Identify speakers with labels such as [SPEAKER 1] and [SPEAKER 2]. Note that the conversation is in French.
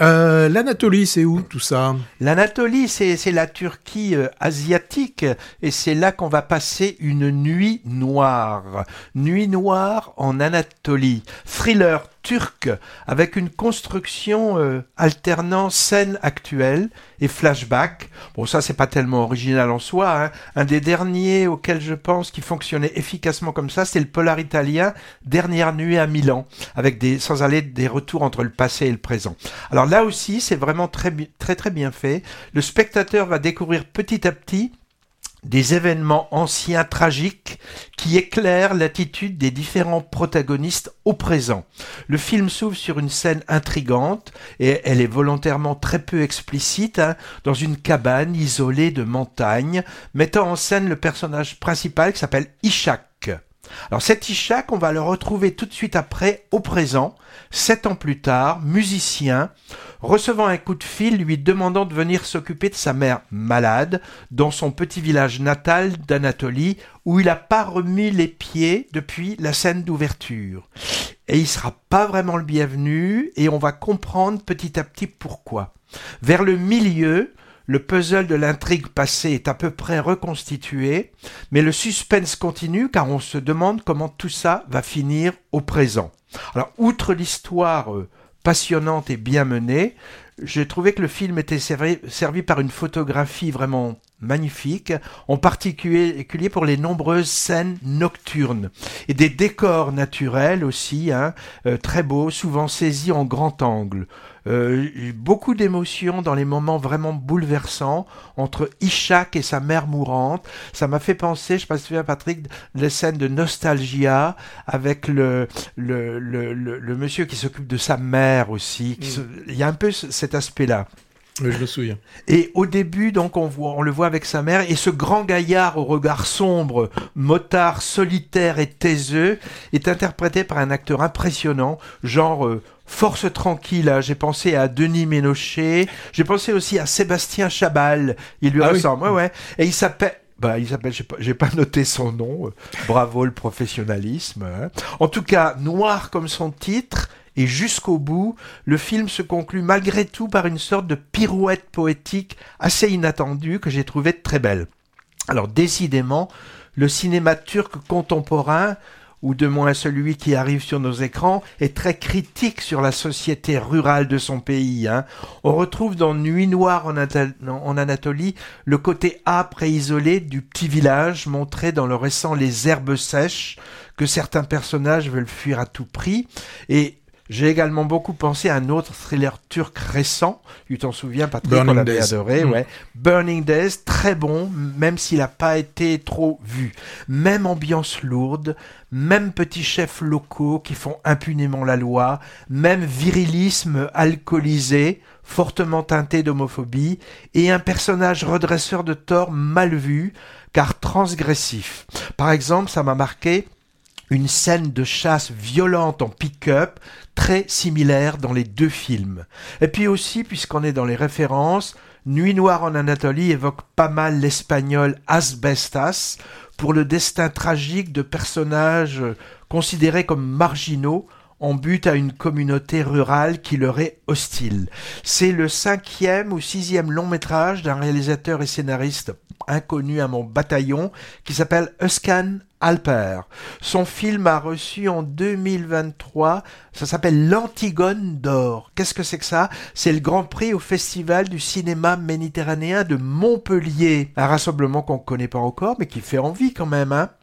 [SPEAKER 1] Euh, L'Anatolie, c'est où tout ça?
[SPEAKER 2] L'Anatolie, c'est la Turquie euh, asiatique et c'est là qu'on va passer une nuit noire. Nuit noire en Anatolie. Thriller avec une construction euh, alternant scène actuelle et flashback. Bon, ça, c'est pas tellement original en soi. Hein. Un des derniers auxquels je pense qui fonctionnait efficacement comme ça, c'est le polar italien Dernière nuit à Milan, avec des, sans aller des retours entre le passé et le présent. Alors là aussi, c'est vraiment très, très, très bien fait. Le spectateur va découvrir petit à petit des événements anciens tragiques qui éclairent l'attitude des différents protagonistes au présent. Le film s'ouvre sur une scène intrigante et elle est volontairement très peu explicite hein, dans une cabane isolée de montagne mettant en scène le personnage principal qui s'appelle Ishak. Alors cet Ishak, on va le retrouver tout de suite après au présent, sept ans plus tard, musicien, recevant un coup de fil lui demandant de venir s'occuper de sa mère malade dans son petit village natal d'Anatolie où il n'a pas remis les pieds depuis la scène d'ouverture. Et il sera pas vraiment le bienvenu et on va comprendre petit à petit pourquoi. Vers le milieu, le puzzle de l'intrigue passée est à peu près reconstitué, mais le suspense continue car on se demande comment tout ça va finir au présent. Alors, outre l'histoire euh, passionnante et bien menée. J'ai trouvé que le film était servi, par une photographie vraiment magnifique, en particulier pour les nombreuses scènes nocturnes et des décors naturels aussi, hein, euh, très beaux, souvent saisis en grand angle. Euh, beaucoup d'émotions dans les moments vraiment bouleversants entre Ishak et sa mère mourante. Ça m'a fait penser, je ne sais pas si tu souviens Patrick, les scènes de nostalgia avec le, le, le, le, monsieur qui s'occupe de sa mère aussi. Mm. Il y a un peu cet aspect-là.
[SPEAKER 1] Oui, je me souviens.
[SPEAKER 2] Et au début, donc, on, voit, on le voit avec sa mère, et ce grand gaillard au regard sombre, motard, solitaire et taiseux, est interprété par un acteur impressionnant, genre euh, Force tranquille, hein. j'ai pensé à Denis Ménochet, j'ai pensé aussi à Sébastien Chabal, il lui ah ressemble, ouais, ouais. Et il s'appelle, bah, il s'appelle, j'ai pas, pas, noté son nom, bravo le professionnalisme. Hein. En tout cas, noir comme son titre, et jusqu'au bout, le film se conclut malgré tout par une sorte de pirouette poétique assez inattendue que j'ai trouvée très belle. Alors décidément, le cinéma turc contemporain ou de moins celui qui arrive sur nos écrans, est très critique sur la société rurale de son pays. Hein. On retrouve dans Nuit noire en, Anatolie le côté âpre et isolé du petit village montré dans le récent Les herbes sèches que certains personnages veulent fuir à tout prix. Et j'ai également beaucoup pensé à un autre thriller turc récent. Tu t'en souviens, Patrick,
[SPEAKER 1] Burning
[SPEAKER 2] on
[SPEAKER 1] adoré,
[SPEAKER 2] mm. ouais. Burning Days, très bon, même s'il n'a pas été trop vu. Même ambiance lourde, même petits chefs locaux qui font impunément la loi, même virilisme alcoolisé, fortement teinté d'homophobie, et un personnage redresseur de tort mal vu, car transgressif. Par exemple, ça m'a marqué une scène de chasse violente en pick-up, très similaire dans les deux films. Et puis aussi, puisqu'on est dans les références, Nuit noire en Anatolie évoque pas mal l'espagnol Asbestas pour le destin tragique de personnages considérés comme marginaux en but à une communauté rurale qui leur est hostile. C'est le cinquième ou sixième long métrage d'un réalisateur et scénariste inconnu à mon bataillon qui s'appelle Euskan Alper. Son film a reçu en 2023, ça s'appelle l'Antigone d'or. Qu'est-ce que c'est que ça? C'est le Grand Prix au Festival du cinéma méditerranéen de Montpellier. Un rassemblement qu'on ne connaît pas encore, mais qui fait envie quand même. Hein